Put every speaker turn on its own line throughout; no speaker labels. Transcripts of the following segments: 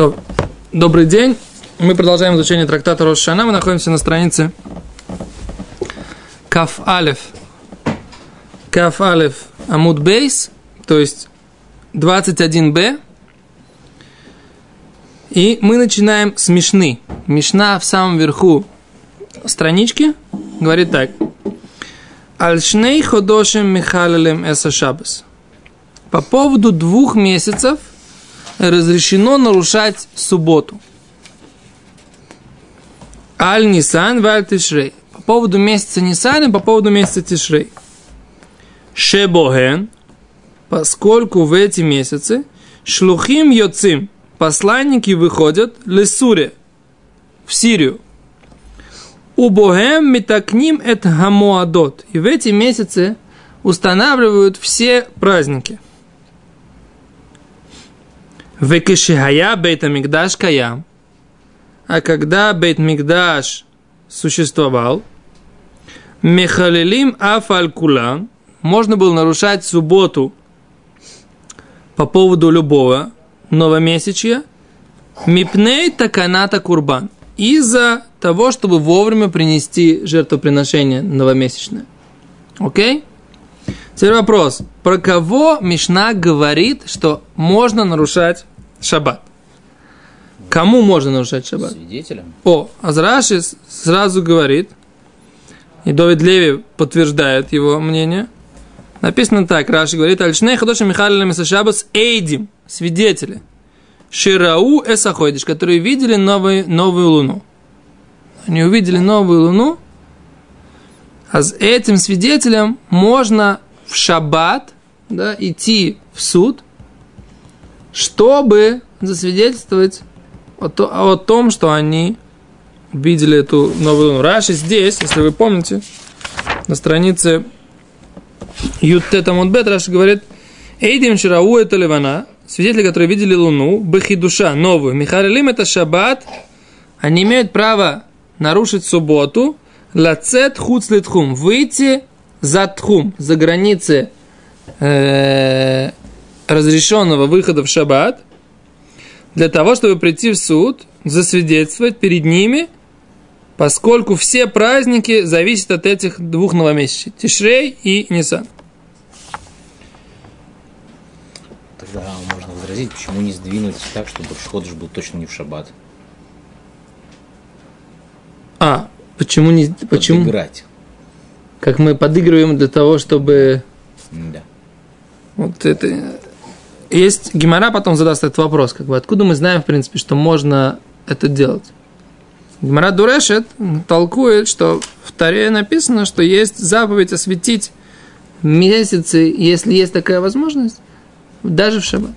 То, добрый день. Мы продолжаем изучение трактата Рошана. Мы находимся на странице Каф Алев. Каф Алев Амуд Бейс, то есть 21b. И мы начинаем с Мишны. Мишна в самом верху странички говорит так. Альшней ходошем михалелем эса шабас. По поводу двух месяцев разрешено нарушать субботу. Аль Нисан, Валь Тишрей. По поводу месяца Нисан и по поводу месяца Тишрей. Шебоген, поскольку в эти месяцы шлухим йоцим, посланники выходят лесуре, в Сирию. У Богем метакним это гамуадот. И в эти месяцы устанавливают все праздники – Векешихая бейт Мигдаш каям. А когда бейт Мигдаш существовал, Мехалилим афалькулан, можно было нарушать субботу по поводу любого новомесячья, мипней таканата курбан, из-за того, чтобы вовремя принести жертвоприношение новомесячное. Окей? Теперь вопрос. Про кого Мишна говорит, что можно нарушать шаббат. Кому можно нарушать шаббат?
Свидетелям.
О, Азраши сразу говорит, и Довид Леви подтверждает его мнение. Написано так, Раши говорит, Альшней Хадоша Михайловна Месашабас Эйдим, свидетели. Ширау Эсаходиш, которые видели новую, новую луну. Они увидели новую луну, а с этим свидетелем можно в шаббат да, идти в суд – чтобы засвидетельствовать о, то, о том, что они видели эту новую луну. Раши здесь, если вы помните, на странице Юттета Мудбет Раши говорит, Эйдим Ширау это Ливана, свидетели, которые видели луну, Бахи душа, новую, Михарилим это шаббат, они имеют право нарушить субботу, Лацет хуцлитхум, выйти за тхум, за границы э, разрешенного выхода в шаббат для того, чтобы прийти в суд, засвидетельствовать перед ними, поскольку все праздники зависят от этих двух новомесячий – Тишрей и Нисан.
Тогда можно возразить, почему не сдвинуть так, чтобы Ходыш был точно не в шаббат.
А, почему не... Почему?
Подыграть.
Как мы подыгрываем для того, чтобы...
Да.
Вот это есть Гимара потом задаст этот вопрос, как бы откуда мы знаем, в принципе, что можно это делать. Гимара Дурешет толкует, что в Таре написано, что есть заповедь осветить месяцы, если есть такая возможность, даже в шаббат.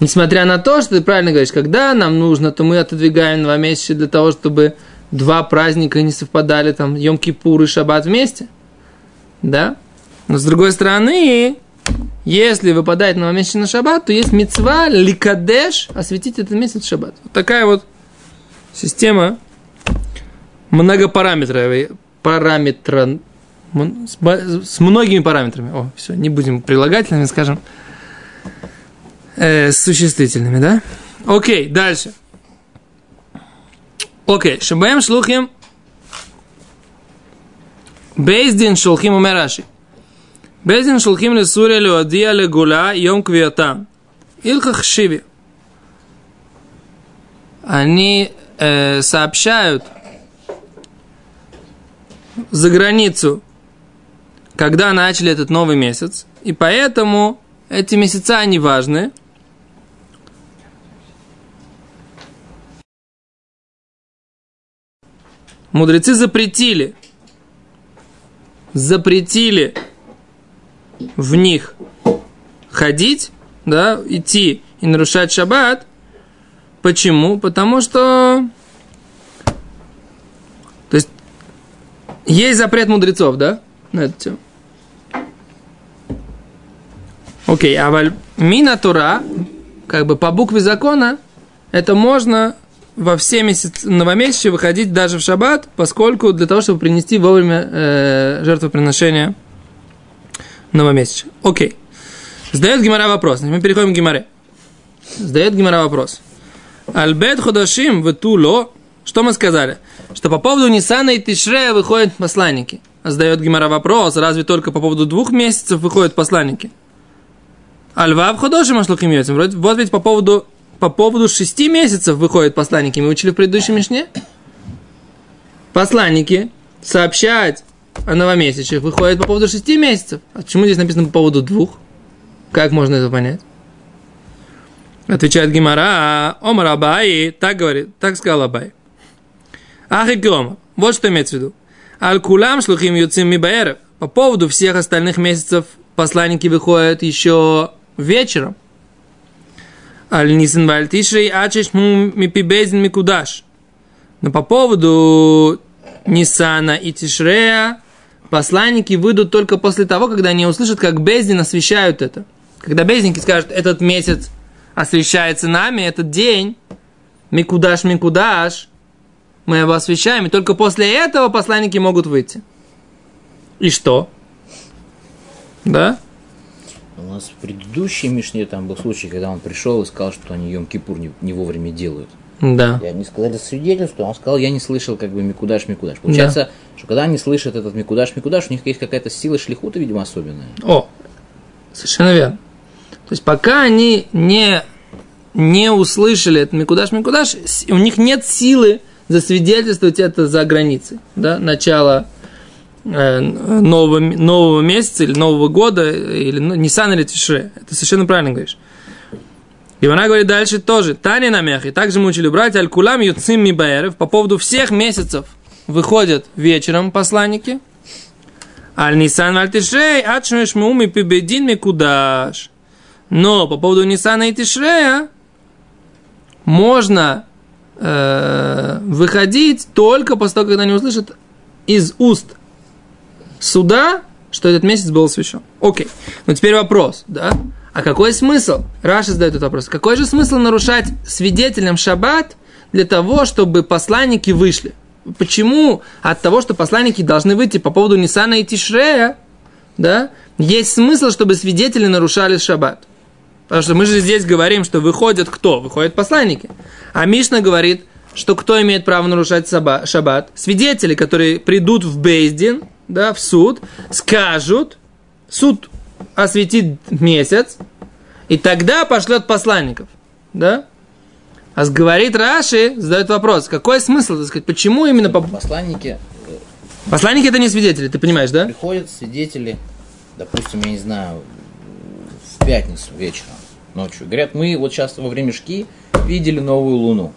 Несмотря на то, что ты правильно говоришь, когда нам нужно, то мы отодвигаем два месяца для того, чтобы два праздника не совпадали, там, Йом-Кипур и Шаббат вместе. Да? Но с другой стороны, если выпадает новомесячный шаббат, то есть мецва ликадеш осветить этот месяц шаббат. Вот такая вот система многопараметровая, параметра, с многими параметрами. О, все, не будем прилагательными, скажем, э, существительными, да? Окей, дальше. Окей, шабаем шлухим Бейздин шулхим умераши. Безин шулхим лесуря леодия легула йом квиатам. Илхах шиви. Они э, сообщают за границу, когда начали этот новый месяц, и поэтому эти месяца, они важны. Мудрецы запретили, запретили в них ходить, да, идти и нарушать шаббат. Почему? Потому что... То есть, есть запрет мудрецов, да, на эту тему. Окей, а мина Тура, как бы по букве закона, это можно во все месяцы новомесячья выходить даже в шаббат, поскольку для того, чтобы принести вовремя э, жертвоприношение новомесяча. Окей. Задает Гимара вопрос. Мы переходим к Гимаре. Задает Гимара вопрос. Альбет Ходашим Ветуло. Что мы сказали? Что по поводу Нисана и Тишрея выходят посланники. Задает Гимара вопрос, разве только по поводу двух месяцев выходят посланники? Альвав Ходошим Ашлухим Йотим. Вот ведь по поводу, по поводу шести месяцев выходят посланники. Мы учили в предыдущей Мишне. Посланники сообщать о новомесячных выходят по поводу шести месяцев. А почему здесь написано по поводу двух? Как можно это понять? Отвечает Гимара, Омар Абай, так говорит, так сказал Абай. Ах и вот что имеется в виду. Аль-Кулам шлухим юцим мибаэров. По поводу всех остальных месяцев посланники выходят еще вечером. Аль-Нисан Вальтишрей Ачеш Мипибезин Микудаш. Но по поводу Нисана и Тишрея посланники выйдут только после того, когда они услышат, как Бездин освещают это. Когда Бездинки скажут, этот месяц освещается нами, этот день, Микудаш, Микудаш, мы его освещаем, и только после этого посланники могут выйти. И что? Да?
У нас в предыдущей Мишне там был случай, когда он пришел и сказал, что они Йом-Кипур не, не вовремя делают.
Да.
И они сказали свидетельство, он сказал, я не слышал как бы Микудаш, Микудаш. Получается, да. что когда они слышат этот Микудаш, Микудаш, у них есть какая-то сила шлихута, видимо, особенная.
О, совершенно верно. То есть пока они не, не услышали этот Микудаш, Микудаш, у них нет силы засвидетельствовать это за границей. Да? Начало э, нового, нового месяца или Нового года, или Нисан или Тишре. Это совершенно правильно говоришь. И она говорит дальше тоже. Таня на мех. И также мы учили брать Аль-Кулам Юцим Мибаэров. По поводу всех месяцев выходят вечером посланники. Аль-Нисан Аль-Тишрей, Ачмеш Муми Пибедин Микудаш. Но по поводу Нисана и Тишрея можно э, выходить только после того, когда они услышат из уст суда, что этот месяц был освящен. Окей. Но теперь вопрос, да? А какой смысл? Раша задает этот вопрос. Какой же смысл нарушать свидетелям шаббат для того, чтобы посланники вышли? Почему от того, что посланники должны выйти по поводу Нисана и Тишрея, да, есть смысл, чтобы свидетели нарушали шаббат? Потому что мы же здесь говорим, что выходят кто? Выходят посланники. А Мишна говорит, что кто имеет право нарушать шаббат? Свидетели, которые придут в Бейздин, да, в суд, скажут, суд осветит месяц, и тогда пошлет посланников. Да? А говорит Раши, задает вопрос, какой смысл, так сказать, почему именно... По...
Посланники...
Э, посланники это не свидетели, ты понимаешь, да?
Приходят свидетели, допустим, я не знаю, в пятницу вечером, ночью. Говорят, мы вот сейчас во время шки видели новую луну.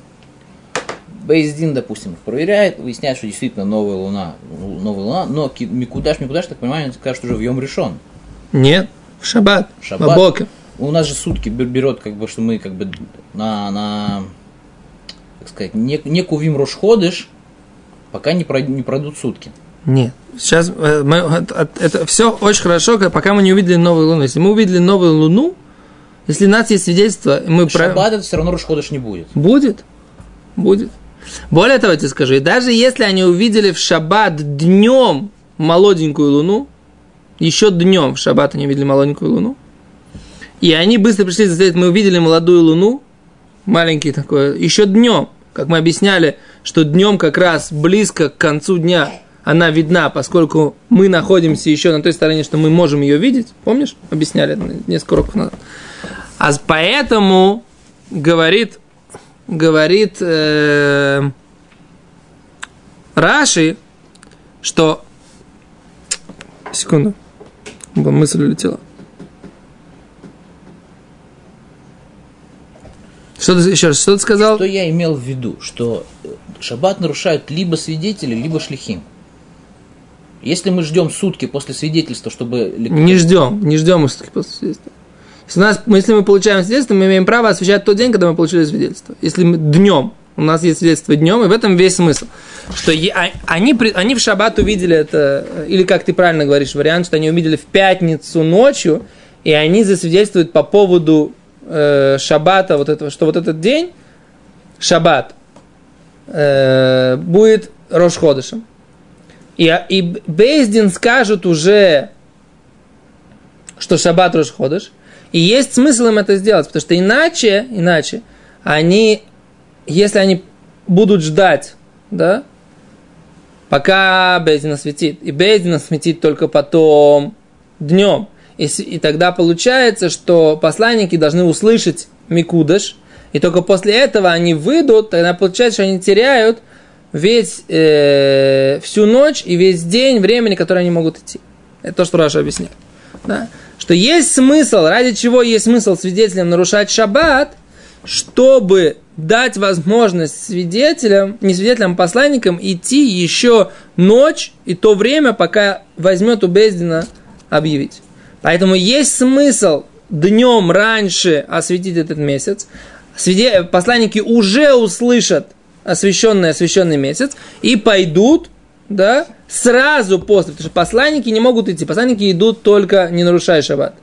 Бейздин, допустим, проверяет, выясняет, что действительно новая луна, новая луна, но Микудаш, Микудаш, так понимаю, скажут уже в Йом решен.
Нет, в шаббат, в шаббат. Бабоке.
У нас же сутки берет, как бы, что мы как бы на, на как сказать, не, не кувим рошходыш, пока не, пройдут, не пройдут сутки.
Нет. Сейчас э, мы, это, это все очень хорошо, пока мы не увидели новую луну. Если мы увидели новую луну, если у нас есть свидетельство, мы...
Шаббат прав... это все равно Рошходыш не будет.
Будет. Будет. Более того, я тебе скажу, и даже если они увидели в шаббат днем молоденькую луну, еще днем в шаббат они увидели молоденькую луну. И они быстро пришли засвидетельствовать, мы увидели молодую луну, маленький такой, еще днем, как мы объясняли, что днем как раз близко к концу дня она видна, поскольку мы находимся еще на той стороне, что мы можем ее видеть. Помнишь? Объясняли несколько уроков назад. А поэтому говорит, говорит э, Раши, что... Секунду мысль улетела. Что ты еще раз, что ты сказал?
Что я имел в виду, что шаббат нарушают либо свидетели, либо шлихим. Если мы ждем сутки после свидетельства, чтобы...
Не ждем, не ждем сутки после свидетельства. Если, у нас, если мы получаем свидетельство, мы имеем право освещать тот день, когда мы получили свидетельство. Если мы днем, у нас есть свидетельство днем, и в этом весь смысл. Что а, они, они в шаббат увидели это, или как ты правильно говоришь, вариант, что они увидели в пятницу ночью, и они засвидетельствуют по поводу э, шаббата, вот этого, что вот этот день, шаббат, э, будет Рошходышем. И, и Бейздин скажут уже, что шаббат Рошходыш, И есть смысл им это сделать, потому что иначе, иначе, они, если они будут ждать, да, пока Бездина светит, и Бездина светит только потом днем, и, и тогда получается, что посланники должны услышать Микудаш, и только после этого они выйдут, тогда получается, что они теряют весь, э, всю ночь и весь день времени, которое они могут идти. Это то, что Раша объясняет. Да? Что есть смысл, ради чего есть смысл свидетелям нарушать шаббат, чтобы дать возможность свидетелям, не свидетелям, а посланникам идти еще ночь и то время, пока возьмет у Бездина объявить. Поэтому есть смысл днем раньше осветить этот месяц. Посланники уже услышат освященный, освященный месяц и пойдут, да, сразу после, потому что посланники не могут идти, посланники идут только не нарушая шаббат.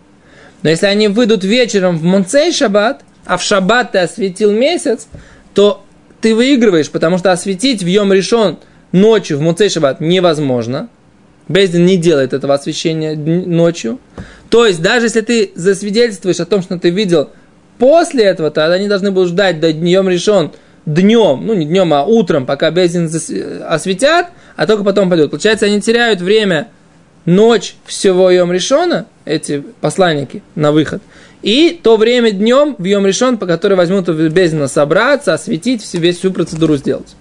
Но если они выйдут вечером в Монцей шаббат, а в шаббат ты осветил месяц, то ты выигрываешь, потому что осветить в Йом решен ночью в Монцей шаббат невозможно. Бездин не делает этого освещения ночью. То есть, даже если ты засвидетельствуешь о том, что ты видел после этого, то они должны будут ждать до днем решен днем, ну не днем, а утром, пока Бездин осветят, а только потом пойдут. Получается, они теряют время ночь всего Йом Решона, эти посланники, на выход, и то время днем в Йом Решон, по которой возьмут Бездина собраться, осветить, весь всю процедуру сделать.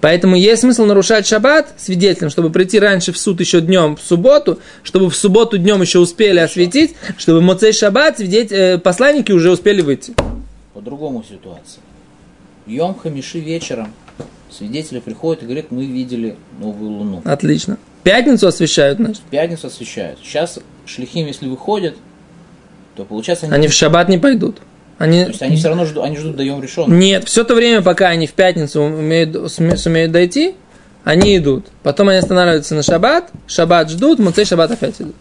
Поэтому есть смысл нарушать шаббат свидетелем, чтобы прийти раньше в суд еще днем в субботу, чтобы в субботу днем еще успели осветить, чтобы в Моцей шаббат свидетель, э, посланники уже успели выйти.
По-другому ситуация. Йом Хамиши вечером свидетели приходят и говорят, мы видели новую луну.
Отлично. Пятницу освещают, значит?
Пятницу освещают. Сейчас шлихим, если выходят, то получается
они... Они в шаббат не пойдут. Они...
То есть они все равно ждут, они ждут даем решен.
Нет, все то время, пока они в пятницу умеют, сумеют дойти, они идут. Потом они останавливаются на шаббат, шаббат ждут, муцей шаббат опять идут.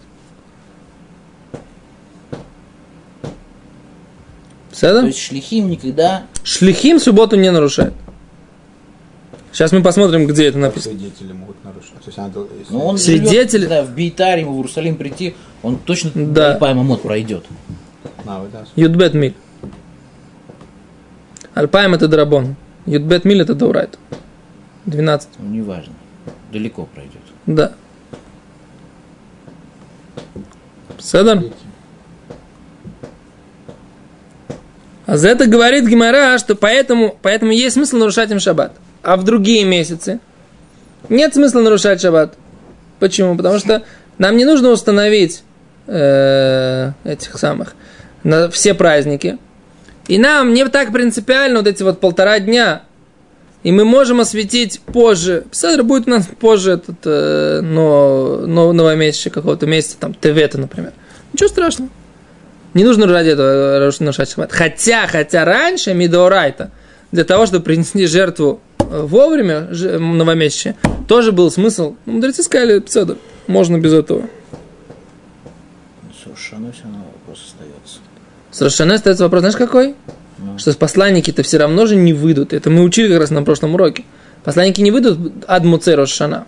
Все, То есть шлихим никогда...
Шлихим субботу не нарушает. Сейчас мы посмотрим, где это написано.
Свидетели могут нарушать. То есть надо,
если... Но он
Свидетель...
живет, да, в Бейтаре, ему в Иерусалим прийти, он точно
да.
Альпаймамот пройдет.
Юдбет миль. Альпайм это драбон. Юдбет миль это даурайт. 12.
Ну, неважно. Далеко пройдет.
Да. Седор? А за это говорит Гимара, что поэтому, поэтому есть смысл нарушать им шаббат. А в другие месяцы нет смысла нарушать шаббат. Почему? Потому что нам не нужно установить э, этих самых на все праздники. И нам не так принципиально вот эти вот полтора дня. И мы можем осветить позже. Псадр будет у нас позже этот, э, но, но новомесячный какого-то месяца, там, ТВ, например. Ничего страшного. Не нужно ради этого нарушать шаббат. Хотя, хотя раньше Мидорайта, для того, чтобы принести жертву э, вовремя, новомесячие, тоже был смысл. Ну, мудрецы сказали, Пседор, можно без этого.
С Рошаной все равно.
С Рошаной остается вопрос, знаешь какой? Ну. Что посланники-то все равно же не выйдут. Это мы учили как раз на прошлом уроке. Посланники не выйдут ад Муцей Рошана.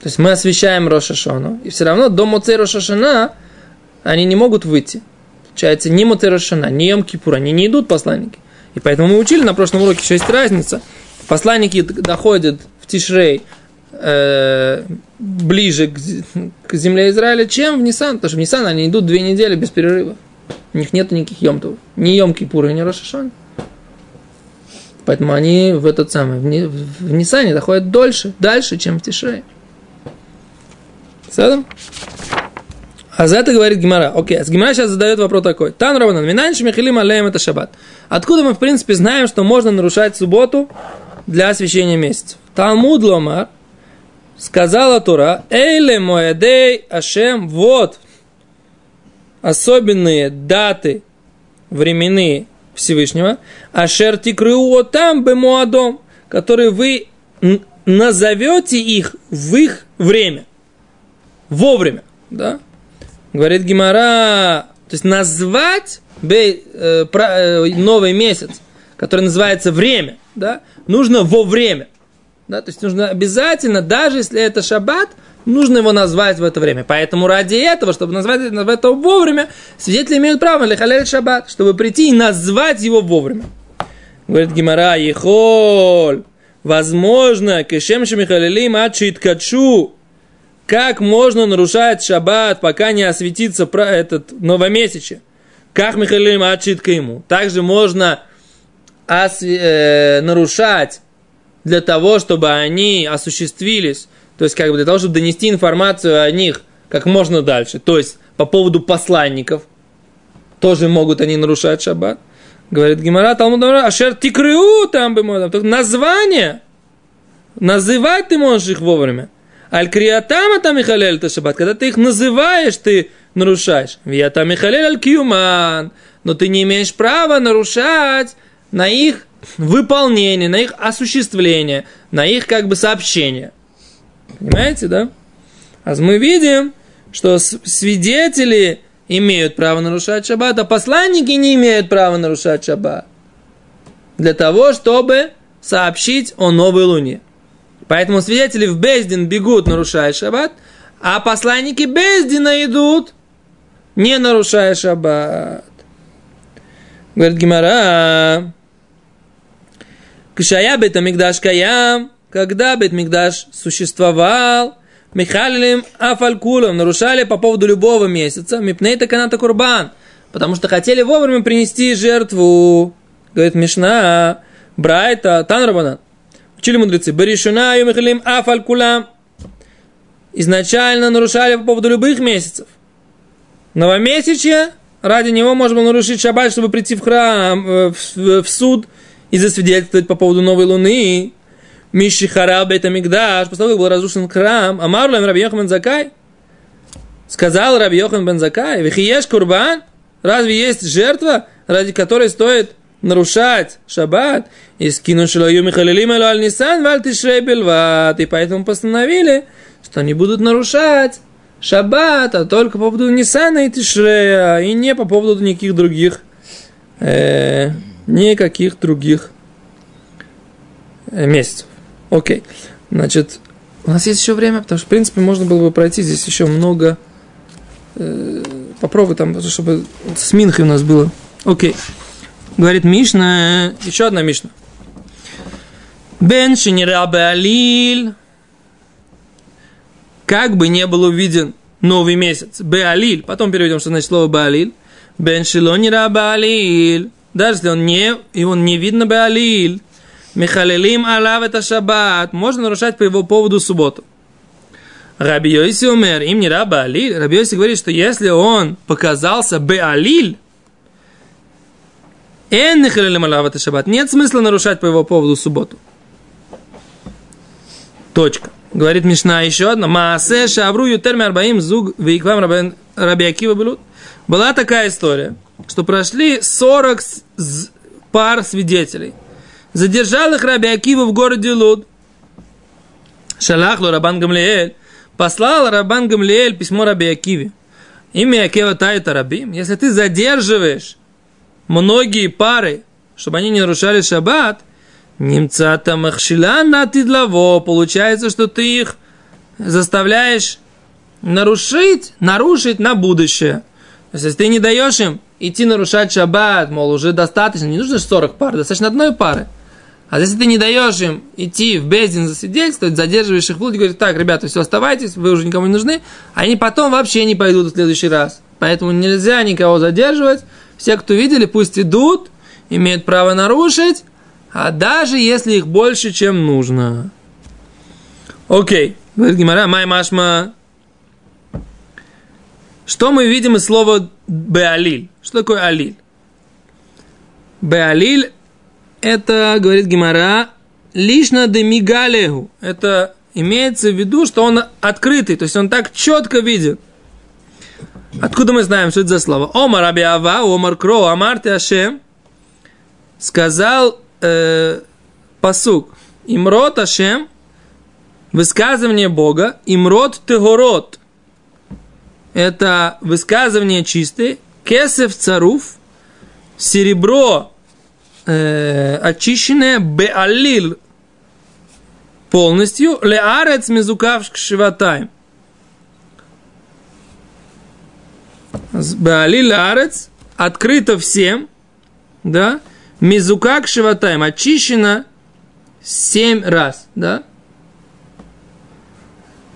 То есть мы освещаем Рошашону, и все равно до Муцей Рошашана они не могут выйти. Получается, ни Мотерошана, ни Йом Кипур, они не идут посланники. И поэтому мы учили на прошлом уроке, что есть разница. Посланники доходят в Тишрей э, ближе к, к земле Израиля, чем в Нисан. Потому что в Нисан они идут две недели без перерыва. У них нет никаких Йомтов. Ни Йом Кипура, ни Рошашон. Поэтому они в этот самый, в, в, в Нисане доходят дольше, дальше, чем в Тишрей. Садом? А за это говорит Гимара. Окей, а Гимара сейчас задает вопрос такой. Тан Раванан, Минанши Михилим Алеем это шаббат. Откуда мы, в принципе, знаем, что можно нарушать субботу для освящения месяцев? Талмуд Ломар сказала Тура, Эйле Моэдей Ашем, вот особенные даты временные Всевышнего, Ашер Тикрыуо там бы Моадом, которые вы назовете их в их время. Вовремя. Да? Говорит Гимара, то есть назвать э, э, новый месяц, который называется время, да, нужно во время. Да, то есть нужно обязательно, даже если это шаббат, нужно его назвать в это время. Поэтому ради этого, чтобы назвать это вовремя, свидетели имеют право лихалель шаббат, чтобы прийти и назвать его вовремя. Говорит Гимара, ехоль, возможно, кешем шемихалелим ачит качу, как можно нарушать шаббат, пока не осветится этот новомесяче? Как Михаилим отчитка ему? Также можно осве- э, нарушать для того, чтобы они осуществились, то есть как бы для того, чтобы донести информацию о них как можно дальше. То есть по поводу посланников тоже могут они нарушать шаббат. Говорит Гимара, Талмуд Ашер тикрыу там бы можно. Название. Называть ты можешь их вовремя. Аль криатама там Михалель это шаббат. Когда ты их называешь, ты нарушаешь. Вията Михалель аль кьюман. Но ты не имеешь права нарушать на их выполнение, на их осуществление, на их как бы сообщение. Понимаете, да? А мы видим, что свидетели имеют право нарушать шаббат, а посланники не имеют права нарушать шаббат. Для того, чтобы сообщить о новой луне. Поэтому свидетели в Бездин бегут, нарушая шаббат, а посланники Бездина идут, не нарушая шаббат. Говорит Гимара, Кшая Бетамикдаш Каям, когда Бетмикдаш существовал, Михалилем Афалькулом нарушали по поводу любого месяца, Мипнейта Каната Курбан, потому что хотели вовремя принести жертву. Говорит Мишна, Брайта, Танрабанан. Учили мудрецы. Баришуна Юмихалим Афалькулам. Изначально нарушали по поводу любых месяцев. Новомесячье, ради него можно было нарушить шаббат, чтобы прийти в храм, э, в, в суд и засвидетельствовать по поводу новой луны. Миши Хараб это Мигдаш, после того, как был разрушен храм, Амарлам Раби Йохан Закай, сказал Раби Йохан Бен Закай, Вихиеш Курбан, разве есть жертва, ради которой стоит нарушать шаббат, и скину шилою Михалилим аль Нисан валь Тишрей и поэтому постановили, что они будут нарушать шаббат, а только по поводу Нисана и Тишрея, и не по поводу никаких других, э, никаких других э, месяцев. Окей. Значит, у нас есть еще время, потому что, в принципе, можно было бы пройти здесь еще много. Э, попробуй там, чтобы с Минхой у нас было. Окей. Говорит Мишна, еще одна Мишна. Бен. Как бы не был увиден новый месяц. Беалиль. Потом переведем, что значит слово Беалиль. Бен Шилонира Беалиль. Даже если он не, и он не видно Беалиль. Михалилим алав это шаббат. Можно нарушать по его поводу субботу. Раби Йоси умер, им не раба Алиль. Раби Йоси говорит, что если он показался алав это шаббат. Нет смысла нарушать по его поводу субботу. Точка. Говорит Мишна еще одна. Маасе шавру ютерми арбаим зуг вейквам раби Акива. Была такая история, что прошли 40 пар свидетелей. Задержал их Раби Акива в городе Луд. Шалахлу Рабан Гамлиэль. Послал Рабан Гамлиэль письмо Раби Акиве. Имя Акива Тайта Рабим. Если ты задерживаешь многие пары, чтобы они не нарушали шаббат, немца там ахшилан тидлаво, получается, что ты их заставляешь нарушить, нарушить на будущее. То есть, если ты не даешь им идти нарушать шаббат, мол, уже достаточно, не нужно 40 пар, достаточно одной пары. А если ты не даешь им идти в Бездин засвидетельствовать, задерживаешь их в луде, говоришь, так, ребята, все, оставайтесь, вы уже никому не нужны, они потом вообще не пойдут в следующий раз. Поэтому нельзя никого задерживать. Все, кто видели, пусть идут, имеют право нарушить, а даже если их больше, чем нужно. Окей. Говорит Гимара, май машма. Что мы видим из слова беалиль? Что такое алиль? Беалиль это, говорит Гимара, лишно де мигалегу. Это имеется в виду, что он открытый, то есть он так четко видит. Откуда мы знаем, что это за слово? Омар Абиава, Омар Кро, Амар Ашем сказал э, посук. Имрот Ашем, высказывание Бога, Имрот Тегорот. Это высказывание чистое. Кесев Царуф, серебро э, очищенное. Беалил. Полностью. Леарец мизукав шиватаем. Баали леарец. Открыто всем, да, мизукак шиватаем, очищено семь раз, да.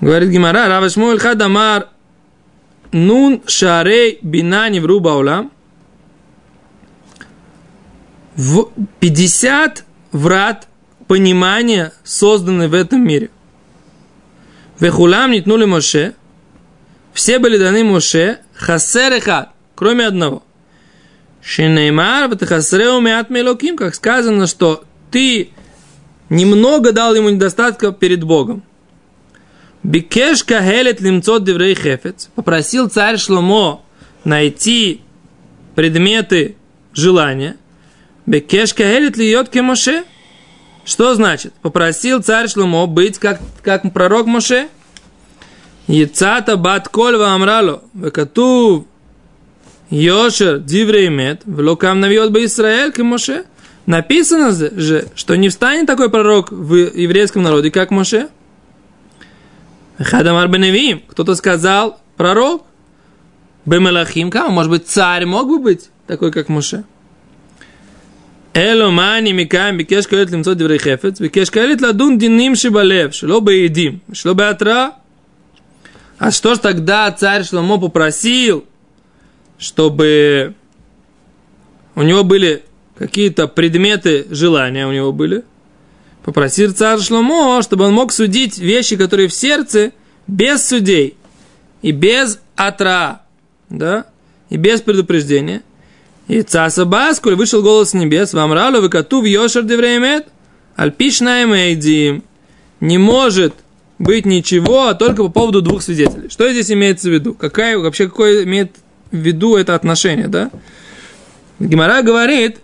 Говорит Гимара, Рава Шмуэль Хадамар Нун Шарей Бинани в Рубаулам. В 50 врат понимания созданы в этом мире. Вехулам нитнули Моше. Все были даны Моше. Хасерехат, кроме одного. Шинеймар, хасреу меат мелоким, как сказано, что ты немного дал ему недостатка перед Богом. Бикеш кахелет лимцот деврей хефец. Попросил царь Шломо найти предметы желания. Бекеш кахелет льет Моше. Что значит? Попросил царь Шломо быть как, как пророк Моше. Яцата бат кольва амрало. Векатув Йошер диврей мет. Влокам навьет бы Израиль к Моше. Написано же, что не встанет такой пророк в еврейском народе, как Моше. Хадамар Беневим. Кто-то сказал, пророк. Бемелахим Кама. Может быть, царь мог бы быть такой, как Муше. Эло мани микам бикеш каэлит лимцо диврей хефец, бикеш каэлит ладун диним шибалев, шло бы едим, шло бы атра. А что ж тогда царь Шломо попросил, чтобы у него были какие-то предметы желания у него были – Попросил царь Шломо, чтобы он мог судить вещи, которые в сердце, без судей и без атра, да, и без предупреждения. И цаса баскуль вышел голос с небес, вам ралу выкату в йошер девремет, альпишна эйдим. Не может быть ничего, а только по поводу двух свидетелей. Что здесь имеется в виду? Какая, вообще какое имеет в виду это отношение, да? Гимара говорит,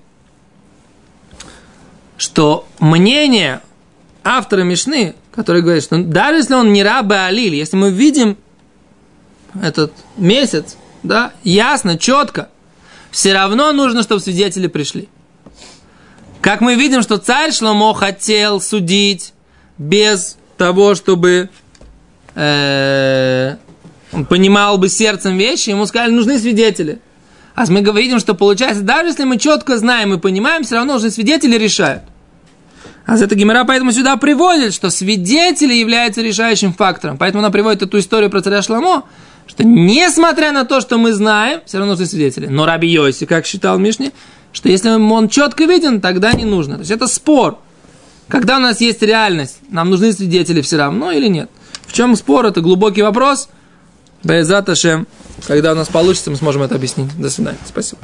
что мнение автора Мишны, который говорит, что даже если он не раб Алиль, если мы видим этот месяц, да, ясно, четко, все равно нужно, чтобы свидетели пришли. Как мы видим, что царь Шломо хотел судить без того, чтобы э, он понимал бы сердцем вещи, ему сказали, нужны свидетели. А мы видим, что получается, даже если мы четко знаем и понимаем, все равно уже свидетели решают. А за это Гимера поэтому сюда приводит, что свидетели являются решающим фактором. Поэтому она приводит эту историю про царя Шламо, что несмотря на то, что мы знаем, все равно нужны свидетели. Но Раби Йоси, как считал Мишни, что если он четко виден, тогда не нужно. То есть это спор. Когда у нас есть реальность, нам нужны свидетели все равно или нет? В чем спор? Это глубокий вопрос. Байзат Ашем. Когда у нас получится, мы сможем это объяснить. До свидания. Спасибо.